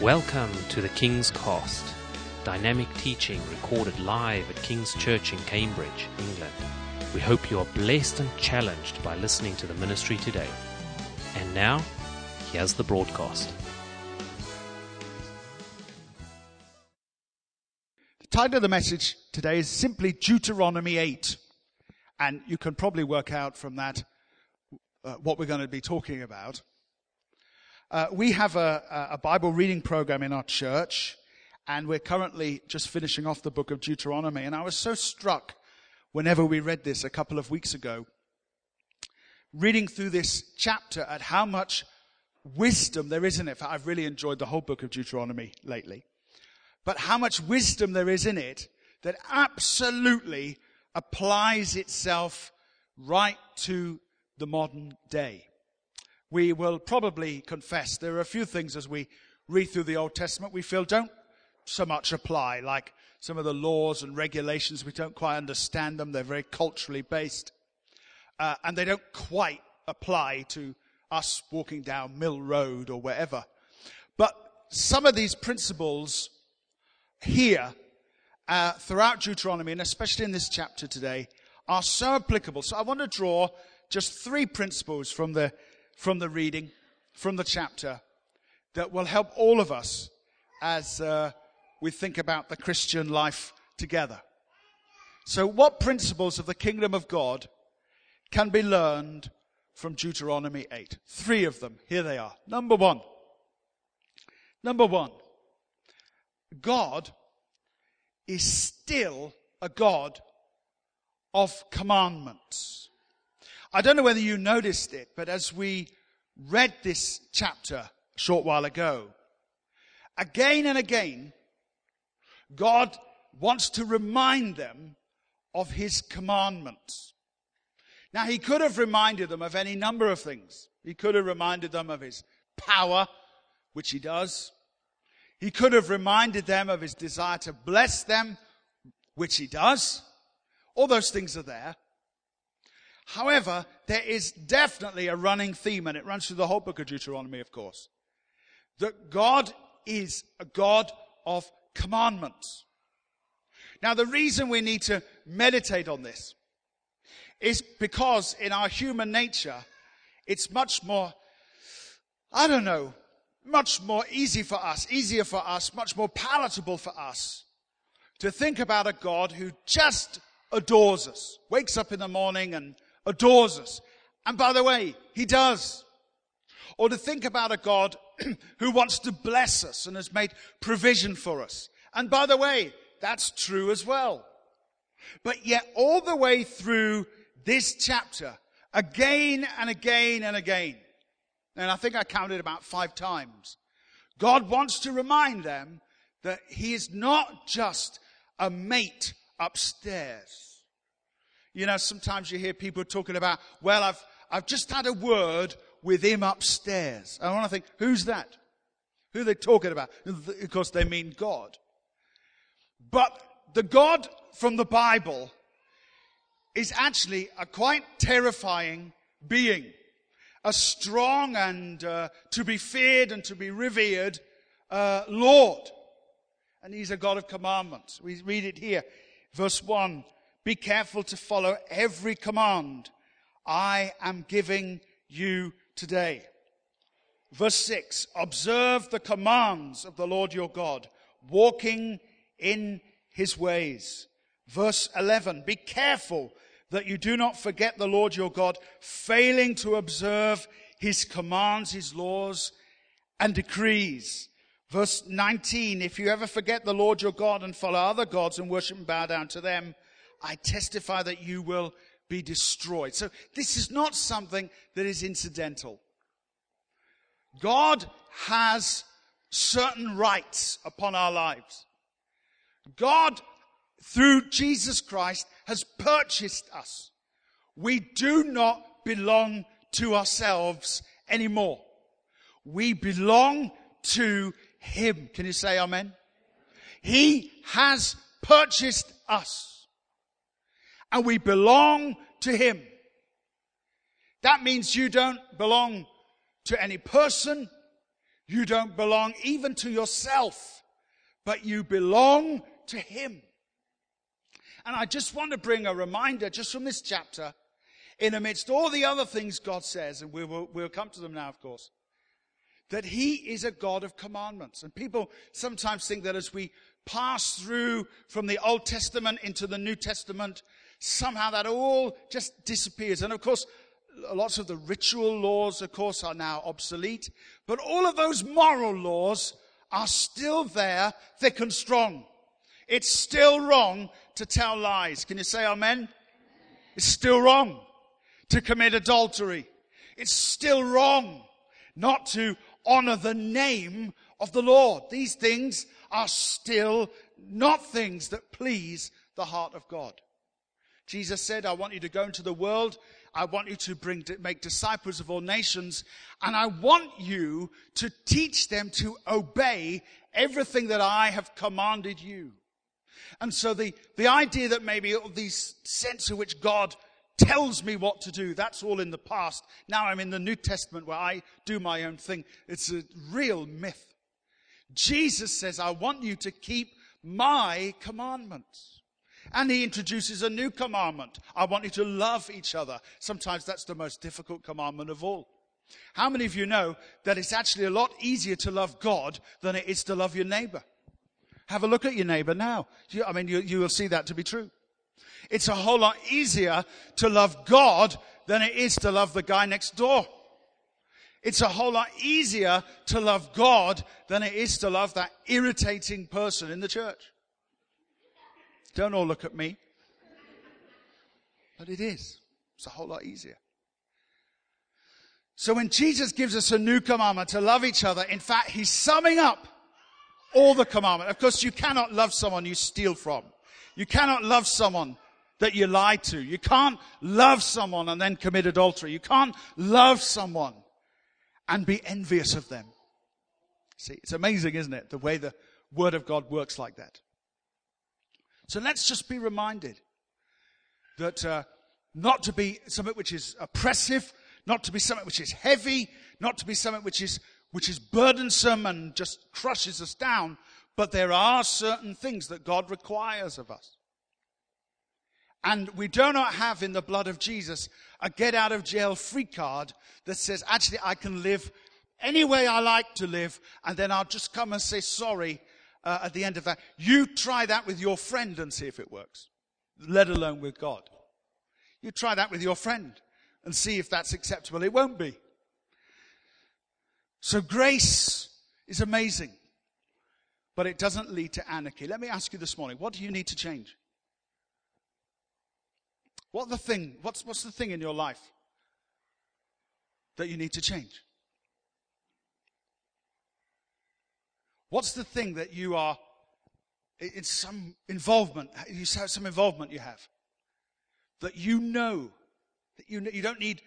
Welcome to the King's Cost, dynamic teaching recorded live at King's Church in Cambridge, England. We hope you are blessed and challenged by listening to the ministry today. And now, here's the broadcast. The title of the message today is simply Deuteronomy 8. And you can probably work out from that uh, what we're going to be talking about. Uh, we have a, a Bible reading program in our church, and we're currently just finishing off the book of Deuteronomy. And I was so struck whenever we read this a couple of weeks ago, reading through this chapter at how much wisdom there is in it. I've really enjoyed the whole book of Deuteronomy lately. But how much wisdom there is in it that absolutely applies itself right to the modern day we will probably confess there are a few things as we read through the Old Testament we feel don't so much apply, like some of the laws and regulations. We don't quite understand them. They're very culturally based. Uh, and they don't quite apply to us walking down Mill Road or wherever. But some of these principles here uh, throughout Deuteronomy, and especially in this chapter today, are so applicable. So I want to draw just three principles from the from the reading, from the chapter, that will help all of us as uh, we think about the Christian life together. So, what principles of the kingdom of God can be learned from Deuteronomy 8? Three of them. Here they are. Number one. Number one. God is still a God of commandments. I don't know whether you noticed it, but as we read this chapter a short while ago, again and again, God wants to remind them of his commandments. Now, he could have reminded them of any number of things. He could have reminded them of his power, which he does. He could have reminded them of his desire to bless them, which he does. All those things are there. However, there is definitely a running theme, and it runs through the whole book of Deuteronomy, of course, that God is a God of commandments. Now, the reason we need to meditate on this is because in our human nature, it's much more, I don't know, much more easy for us, easier for us, much more palatable for us to think about a God who just adores us, wakes up in the morning and adores us. And by the way, he does. Or to think about a God who wants to bless us and has made provision for us. And by the way, that's true as well. But yet all the way through this chapter, again and again and again, and I think I counted about five times, God wants to remind them that he is not just a mate upstairs. You know, sometimes you hear people talking about, well, I've, I've just had a word with him upstairs. And I want to think, who's that? Who are they talking about? Of course, they mean God. But the God from the Bible is actually a quite terrifying being. A strong and uh, to be feared and to be revered uh, Lord. And he's a God of commandments. We read it here. Verse 1 be careful to follow every command I am giving you today. Verse 6 Observe the commands of the Lord your God, walking in his ways. Verse 11 Be careful that you do not forget the Lord your God, failing to observe his commands, his laws, and decrees. Verse 19 If you ever forget the Lord your God and follow other gods and worship and bow down to them, I testify that you will be destroyed. So this is not something that is incidental. God has certain rights upon our lives. God, through Jesus Christ, has purchased us. We do not belong to ourselves anymore. We belong to Him. Can you say amen? He has purchased us and we belong to Him. That means you don't belong to any person. You don't belong even to yourself, but you belong to Him. And I just want to bring a reminder just from this chapter, in amidst all the other things God says, and we will, we'll come to them now, of course, that He is a God of commandments. And people sometimes think that as we pass through from the Old Testament into the New Testament, somehow that all just disappears. And of course, lots of the ritual laws, of course, are now obsolete, but all of those moral laws are still there, thick and strong. It's still wrong to tell lies. Can you say amen? It's still wrong to commit adultery. It's still wrong not to honor the name of the Lord. These things are still not things that please the heart of God. Jesus said, I want you to go into the world. I want you to bring, make disciples of all nations. And I want you to teach them to obey everything that I have commanded you. And so the, the idea that maybe these sense in which God tells me what to do, that's all in the past. Now I'm in the New Testament where I do my own thing. It's a real myth. Jesus says, I want you to keep my commandments. And he introduces a new commandment. I want you to love each other. Sometimes that's the most difficult commandment of all. How many of you know that it's actually a lot easier to love God than it is to love your neighbor? Have a look at your neighbor now. I mean, you, you will see that to be true. It's a whole lot easier to love God than it is to love the guy next door. It's a whole lot easier to love God than it is to love that irritating person in the church. Don't all look at me. But it is. It's a whole lot easier. So when Jesus gives us a new commandment to love each other, in fact, he's summing up all the commandment. Of course, you cannot love someone you steal from. You cannot love someone that you lie to. You can't love someone and then commit adultery. You can't love someone and be envious of them. See, it's amazing, isn't it? The way the Word of God works like that. So let's just be reminded that uh, not to be something which is oppressive, not to be something which is heavy, not to be something which is which is burdensome and just crushes us down, but there are certain things that God requires of us. And we do not have in the blood of Jesus a get out of jail free card that says, actually, I can live any way I like to live, and then I'll just come and say sorry uh, at the end of that. You try that with your friend and see if it works, let alone with God. You try that with your friend and see if that's acceptable. It won't be. So grace is amazing, but it doesn't lead to anarchy. Let me ask you this morning, what do you need to change? What the thing, what's, what's the thing in your life that you need to change? What's the thing that you are in some involvement, you have some involvement you have that you know that you know, you don't need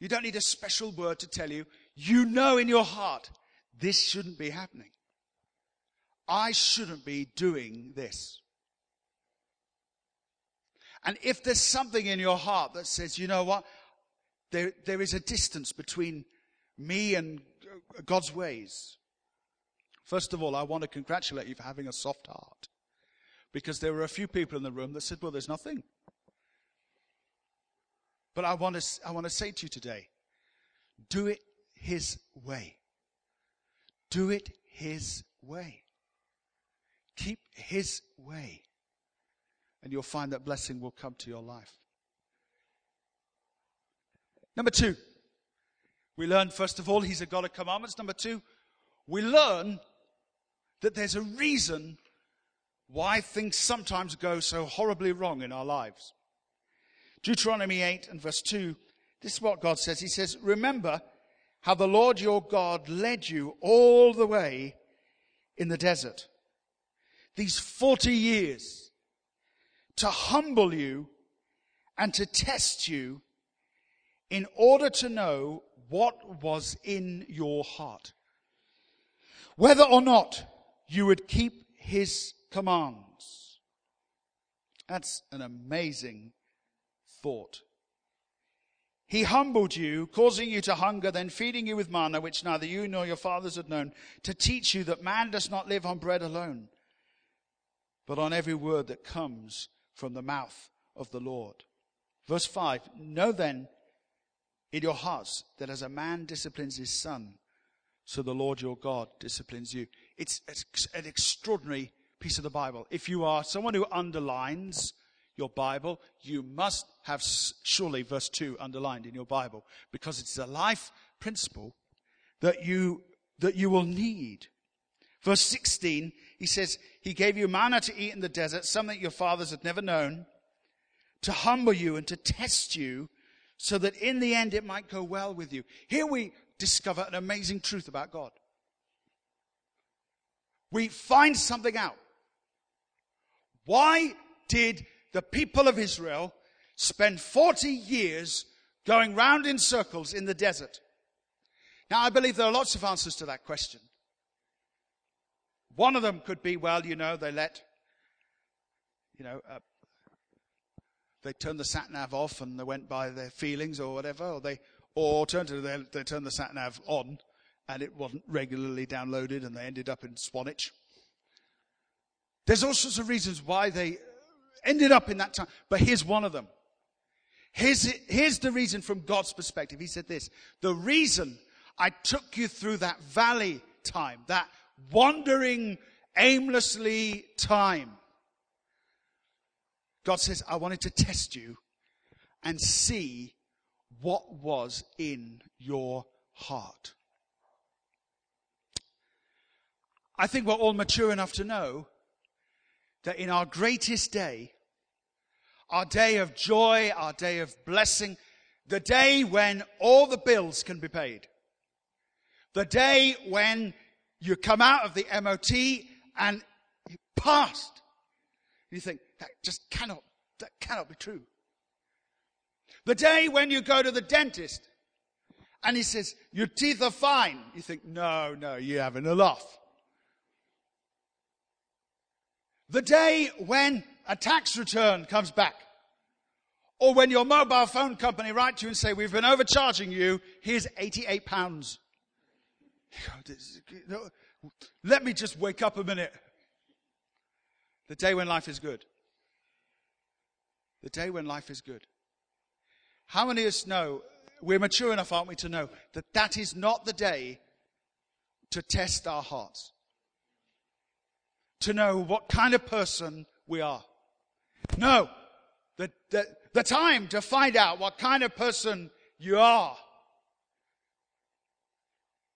you don't need a special word to tell you. You know in your heart this shouldn't be happening. I shouldn't be doing this. And if there's something in your heart that says, you know what, there, there is a distance between me and God's ways, First of all, I want to congratulate you for having a soft heart. Because there were a few people in the room that said, well, there's nothing. But I want to, I want to say to you today, do it His way. Do it His way. Keep His way. And you'll find that blessing will come to your life. Number two, we learn, first of all, He's a God of commandments. Number two, we learn that there's a reason why things sometimes go so horribly wrong in our lives. Deuteronomy 8 and verse 2, this is what God says. He says, Remember how the Lord your God led you all the way in the desert. These 40 years to humble you and to test you in order to know what was in your heart. Whether or not you would keep his commands. That's an amazing thought. He humbled you, causing you to hunger, then feeding you with manna, which neither you nor your fathers had known, to teach you that man does not live on bread alone, but on every word that comes from the mouth of the Lord. Verse 5 Know then in your hearts that as a man disciplines his son, so the Lord your God disciplines you. It's an extraordinary piece of the Bible. If you are someone who underlines your Bible, you must have surely verse 2 underlined in your Bible because it's a life principle that you, that you will need. Verse 16, he says, He gave you manna to eat in the desert, something your fathers had never known, to humble you and to test you so that in the end it might go well with you. Here we discover an amazing truth about God. We find something out. Why did the people of Israel spend 40 years going round in circles in the desert? Now, I believe there are lots of answers to that question. One of them could be, well, you know, they let, you know, uh, they turned the sat nav off and they went by their feelings or whatever, or they, or alternatively, they, they turned the sat nav on and it wasn't regularly downloaded and they ended up in Swanage. There's all sorts of reasons why they ended up in that time, but here's one of them. Here's, here's the reason from God's perspective. He said this, the reason I took you through that valley time, that wandering aimlessly time. God says, I wanted to test you and see what was in your heart. I think we're all mature enough to know that in our greatest day, our day of joy, our day of blessing, the day when all the bills can be paid, the day when you come out of the MOT and you passed, you think that just cannot, that cannot be true. The day when you go to the dentist and he says, your teeth are fine. You think, no, no, you haven't enough. The day when a tax return comes back, or when your mobile phone company write to you and say, we've been overcharging you, here's 88 pounds. Let me just wake up a minute. The day when life is good. The day when life is good. How many of us know, we're mature enough, aren't we, to know that that is not the day to test our hearts? To know what kind of person we are. No. The, the, the time to find out what kind of person you are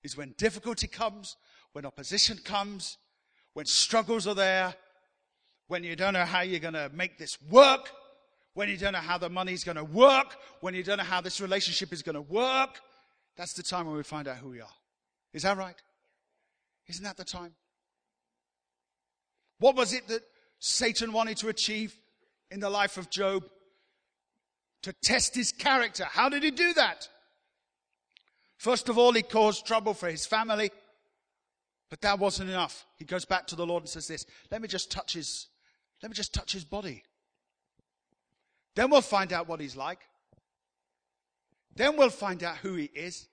is when difficulty comes, when opposition comes, when struggles are there, when you don't know how you're going to make this work, when you don't know how the money's going to work, when you don't know how this relationship is going to work. That's the time when we find out who we are. Is that right? Isn't that the time? What was it that Satan wanted to achieve in the life of Job? To test his character. How did he do that? First of all, he caused trouble for his family. But that wasn't enough. He goes back to the Lord and says this, let me just touch his, let me just touch his body. Then we'll find out what he's like. Then we'll find out who he is.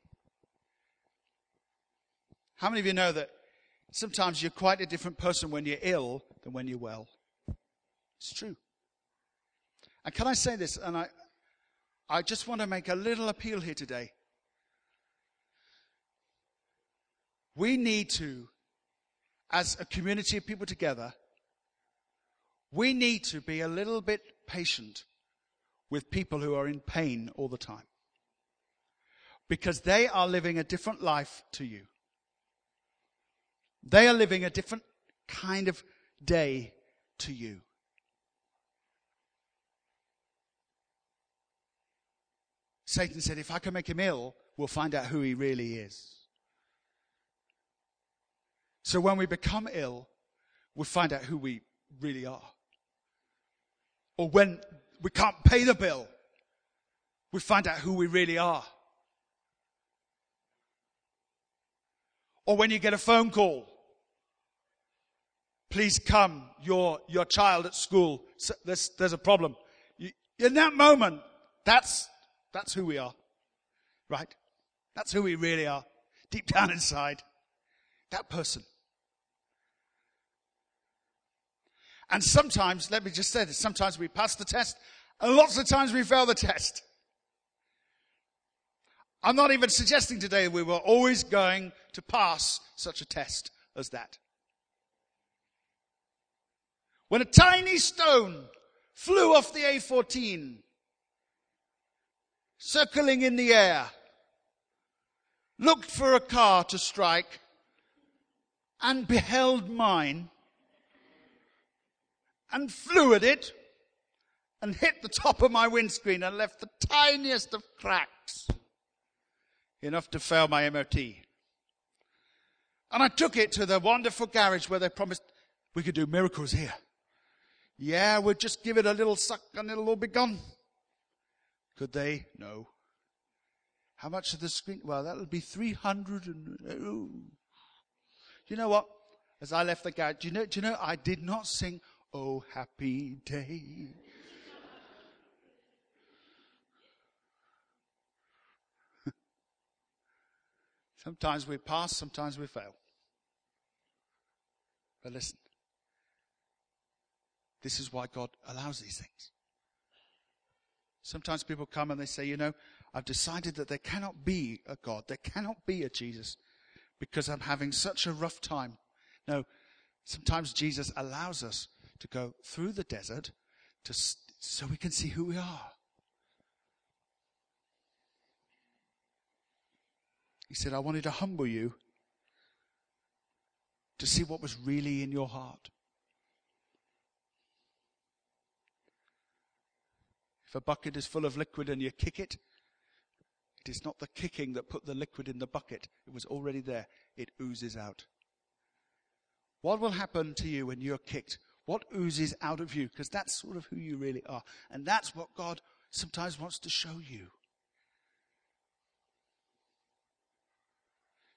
How many of you know that sometimes you're quite a different person when you're ill than when you're well? It's true. And can I say this? And I, I just want to make a little appeal here today. We need to, as a community of people together, we need to be a little bit patient with people who are in pain all the time. Because they are living a different life to you. They are living a different kind of day to you. Satan said, if I can make him ill, we'll find out who he really is. So when we become ill, we find out who we really are. Or when we can't pay the bill, we find out who we really are. Or when you get a phone call, please come, your, your child at school, there's, there's a problem. You, in that moment, that's, that's who we are. right? That's who we really are, deep down inside. That person. And sometimes, let me just say this, sometimes we pass the test, and lots of times we fail the test. I'm not even suggesting today we were always going to pass such a test as that. When a tiny stone flew off the A14, circling in the air, looked for a car to strike, and beheld mine, and flew at it, and hit the top of my windscreen and left the tiniest of cracks enough to fail my MOT. And I took it to the wonderful garage where they promised we could do miracles here. Yeah, we'll just give it a little suck and it'll all be gone. Could they? No. How much of the screen? Well, that'll be 300 and, oh. You know what? As I left the garage, do you know, do you know, I did not sing, Oh, happy day. Sometimes we pass, sometimes we fail. But listen, this is why God allows these things. Sometimes people come and they say, you know, I've decided that there cannot be a God, there cannot be a Jesus because I'm having such a rough time. No, sometimes Jesus allows us to go through the desert to, so we can see who we are. He said, I wanted to humble you to see what was really in your heart. If a bucket is full of liquid and you kick it, it is not the kicking that put the liquid in the bucket. It was already there. It oozes out. What will happen to you when you're kicked? What oozes out of you? Because that's sort of who you really are. And that's what God sometimes wants to show you.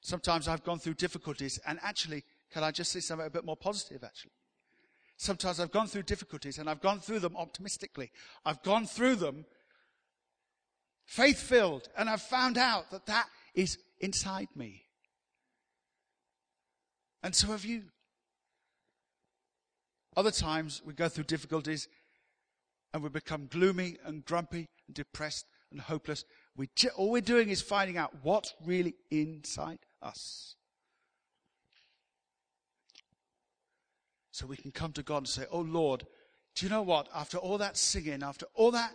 Sometimes I've gone through difficulties, and actually, can I just say something a bit more positive, actually? Sometimes I've gone through difficulties, and I've gone through them optimistically. I've gone through them faith filled, and I've found out that that is inside me. And so have you. Other times we go through difficulties and we become gloomy and grumpy and depressed and hopeless. We, all we're doing is finding out what's really inside us. So we can come to God and say, Oh Lord, do you know what? After all that singing, after all that,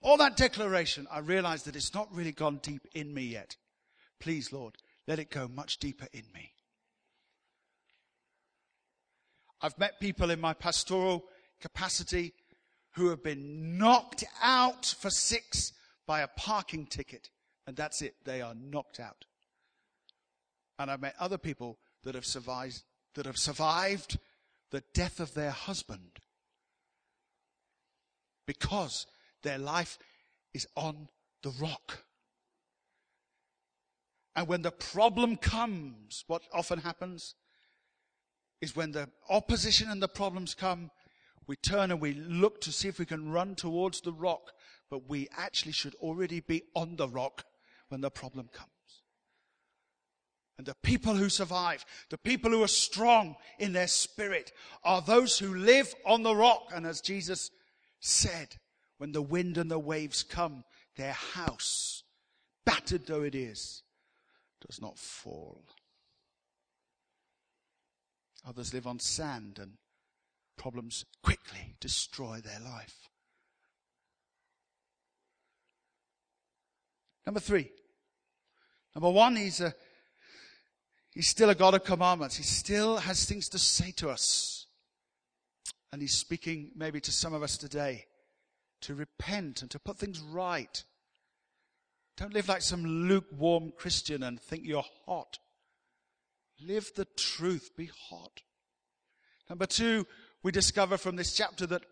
all that declaration, I realize that it's not really gone deep in me yet. Please, Lord, let it go much deeper in me. I've met people in my pastoral capacity who have been knocked out for six by a parking ticket, and that's it. They are knocked out. And I've met other people that have survived, that have survived the death of their husband because their life is on the rock. And when the problem comes, what often happens is when the opposition and the problems come, we turn and we look to see if we can run towards the rock, but we actually should already be on the rock when the problem comes. And the people who survive, the people who are strong in their spirit, are those who live on the rock. And as Jesus said, when the wind and the waves come, their house, battered though it is, does not fall. Others live on sand and problems quickly destroy their life. Number three. Number one, he's a He's still a God of commandments. He still has things to say to us. And he's speaking maybe to some of us today to repent and to put things right. Don't live like some lukewarm Christian and think you're hot. Live the truth. Be hot. Number two, we discover from this chapter that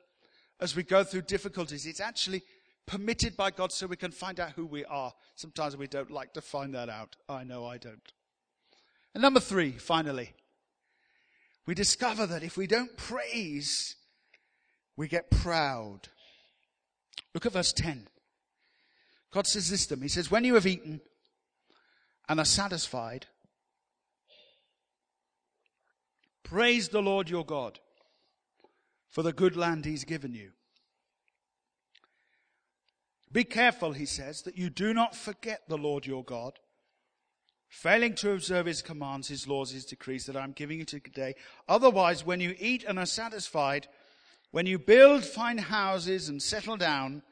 as we go through difficulties, it's actually permitted by God so we can find out who we are. Sometimes we don't like to find that out. I know I don't. And number three, finally, we discover that if we don't praise, we get proud. Look at verse 10. God says this to them. He says, When you have eaten and are satisfied, praise the Lord your God for the good land he's given you. Be careful, he says, that you do not forget the Lord your God, failing to observe his commands, his laws, his decrees that I'm giving you today. Otherwise, when you eat and are satisfied, when you build fine houses and settle down,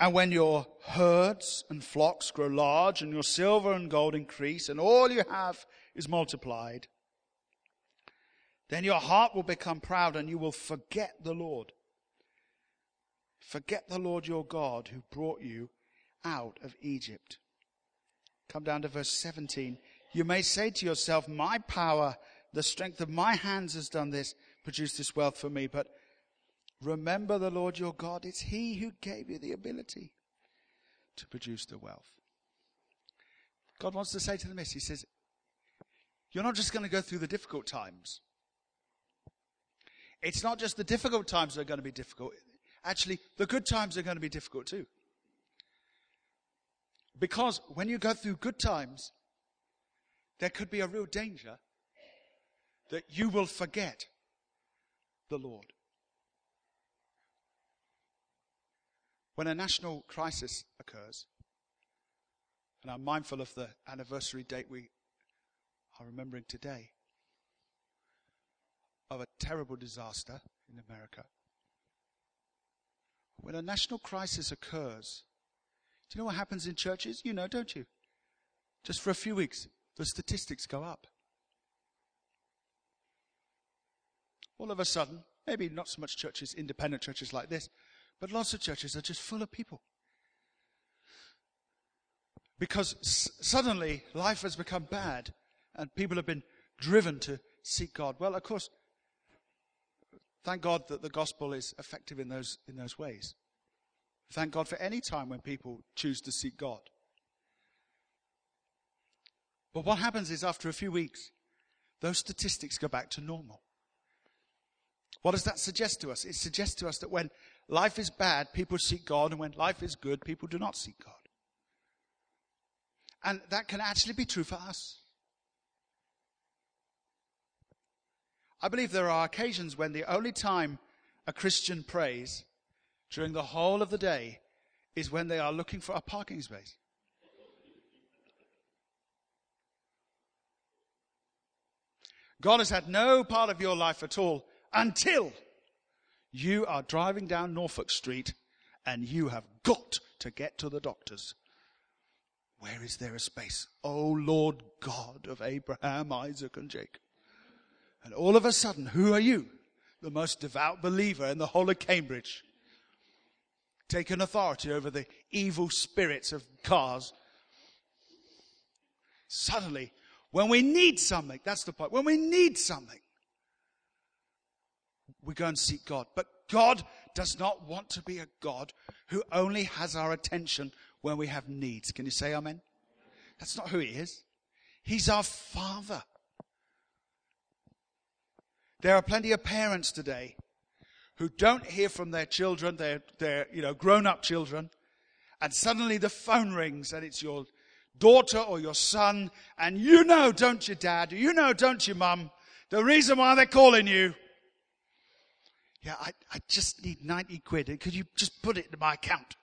and when your herds and flocks grow large, and your silver and gold increase, and all you have is multiplied, then your heart will become proud and you will forget the Lord Forget the Lord your God who brought you out of Egypt. Come down to verse 17. You may say to yourself, My power, the strength of my hands has done this, produced this wealth for me. But remember the Lord your God. It's He who gave you the ability to produce the wealth. God wants to say to the this He says, You're not just going to go through the difficult times. It's not just the difficult times that are going to be difficult actually, the good times are going to be difficult too. Because when you go through good times, there could be a real danger that you will forget the Lord. When a national crisis occurs, and I'm mindful of the anniversary date we are remembering today of a terrible disaster in America. When a national crisis occurs, do you know what happens in churches? You know, don't you? Just for a few weeks, the statistics go up. All of a sudden, maybe not so much churches, independent churches like this, but lots of churches are just full of people. Because s- suddenly life has become bad and people have been driven to seek God. Well, of course, Thank God that the gospel is effective in those, in those ways. Thank God for any time when people choose to seek God. But what happens is after a few weeks, those statistics go back to normal. What does that suggest to us? It suggests to us that when life is bad, people seek God, and when life is good, people do not seek God. And that can actually be true for us. I believe there are occasions when the only time a Christian prays during the whole of the day is when they are looking for a parking space. God has had no part of your life at all until you are driving down Norfolk Street and you have got to get to the doctor's. Where is there a space? Oh Lord God of Abraham, Isaac, and Jacob. And all of a sudden, who are you? The most devout believer in the whole of Cambridge. Taking authority over the evil spirits of cars. Suddenly, when we need something, that's the point. When we need something, we go and seek God. But God does not want to be a God who only has our attention when we have needs. Can you say amen? That's not who He is. He's our Father. There are plenty of parents today who don't hear from their children, their, their you know, grown up children, and suddenly the phone rings and it's your daughter or your son, and you know, don't you, dad? You know, don't you, mum? The reason why they're calling you. Yeah, I, I just need 90 quid. Could you just put it in my account?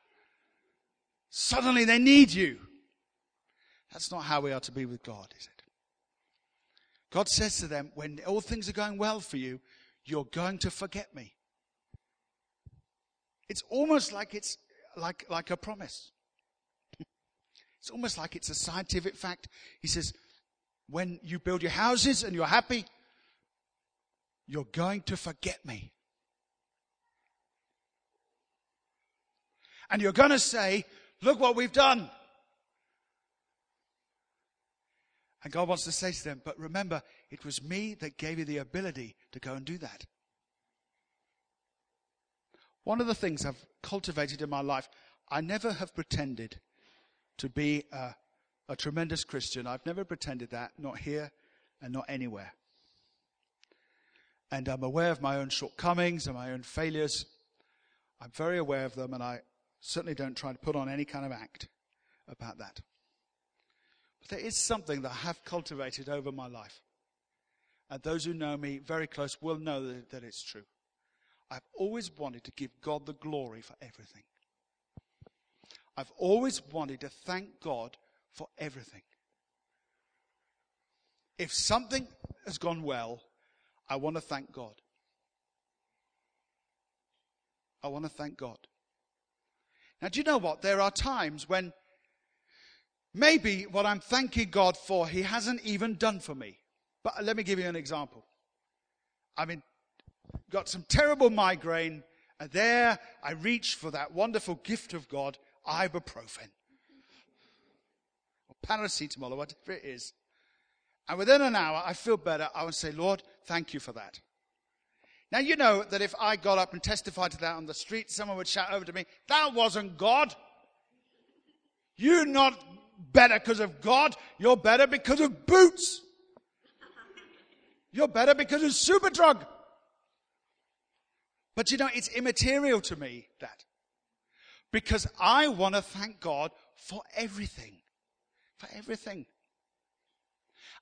Suddenly they need you. That's not how we are to be with God, is it? God says to them, when all things are going well for you, you're going to forget me. It's almost like it's like, like a promise. It's almost like it's a scientific fact. He says, when you build your houses and you're happy, you're going to forget me. And you're going to say, look what we've done. And God wants to say to them, but remember, it was me that gave you the ability to go and do that. One of the things I've cultivated in my life, I never have pretended to be a, a tremendous Christian. I've never pretended that, not here and not anywhere. And I'm aware of my own shortcomings and my own failures. I'm very aware of them, and I certainly don't try to put on any kind of act about that. But there is something that I have cultivated over my life. And those who know me very close will know that, that it's true. I've always wanted to give God the glory for everything. I've always wanted to thank God for everything. If something has gone well, I want to thank God. I want to thank God. Now, do you know what? There are times when maybe what I'm thanking God for, He hasn't even done for me. But let me give you an example. I mean, got some terrible migraine, and there I reach for that wonderful gift of God, ibuprofen, or paracetamol, or whatever it is. And within an hour, I feel better. I would say, Lord, thank you for that. Now, you know that if I got up and testified to that on the street, someone would shout over to me, That wasn't God. You're not better because of God. You're better because of boots. You're better because of Superdrug. But you know, it's immaterial to me that. Because I want to thank God for everything. For everything.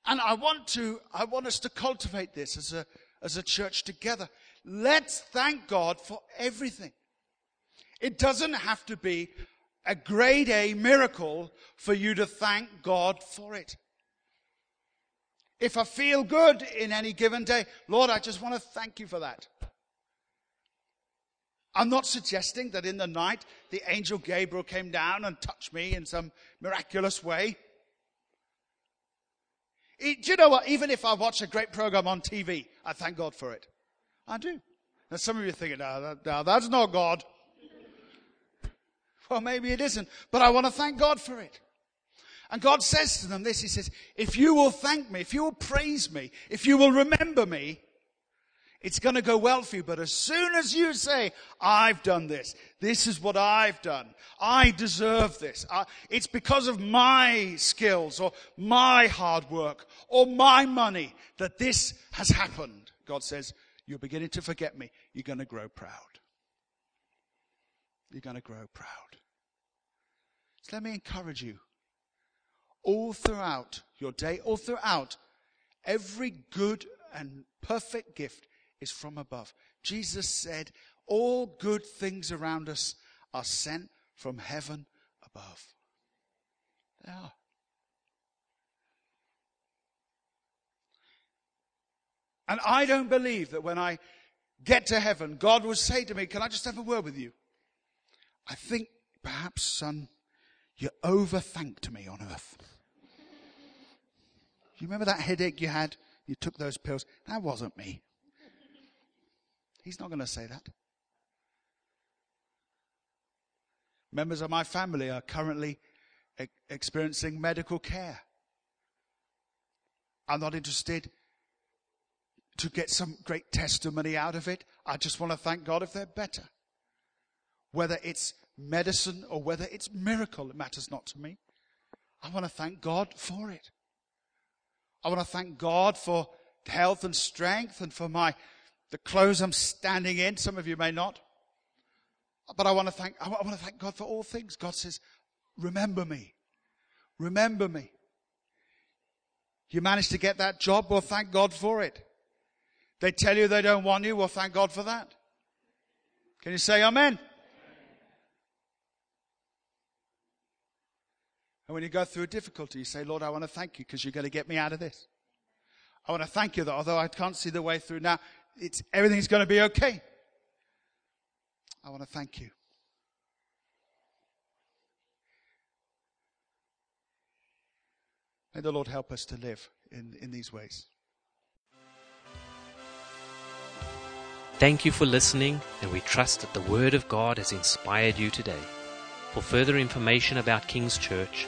And I want to, I want us to cultivate this as a, as a church together. Let's thank God for everything. It doesn't have to be a grade A miracle for you to thank God for it. If I feel good in any given day, Lord, I just want to thank you for that. I'm not suggesting that in the night the angel Gabriel came down and touched me in some miraculous way. Do you know what? Even if I watch a great program on TV, I thank God for it. I do. Now, some of you are thinking, no, that, no, that's not God. Well, maybe it isn't, but I want to thank God for it. And God says to them this He says, If you will thank me, if you will praise me, if you will remember me, it's going to go well for you. But as soon as you say, I've done this, this is what I've done, I deserve this, I, it's because of my skills or my hard work or my money that this has happened, God says, you're beginning to forget me. You're going to grow proud. You're going to grow proud. So let me encourage you. All throughout your day, all throughout, every good and perfect gift is from above. Jesus said, All good things around us are sent from heaven above. They are. And I don't believe that when I get to heaven, God will say to me, Can I just have a word with you? I think perhaps, son, you overthanked me on earth. You remember that headache you had? You took those pills. That wasn't me. He's not going to say that. Members of my family are currently e- experiencing medical care. I'm not interested to get some great testimony out of it. I just want to thank God if they're better. Whether it's medicine or whether it's miracle, it matters not to me. I want to thank God for it. I want to thank God for health and strength and for my the clothes I'm standing in. Some of you may not. But I want to thank, I want to thank God for all things. God says, remember me. Remember me. You managed to get that job? Well, thank God for it. They tell you they don't want you? Well, thank God for that. Can you say amen? And when you go through a difficulty, you say, Lord, I want to thank you because you're going to get me out of this. I want to thank you that although I can't see the way through now, it's, everything's going to be okay. I want to thank you. May the Lord help us to live in, in these ways. Thank you for listening, and we trust that the Word of God has inspired you today. For further information about King's Church,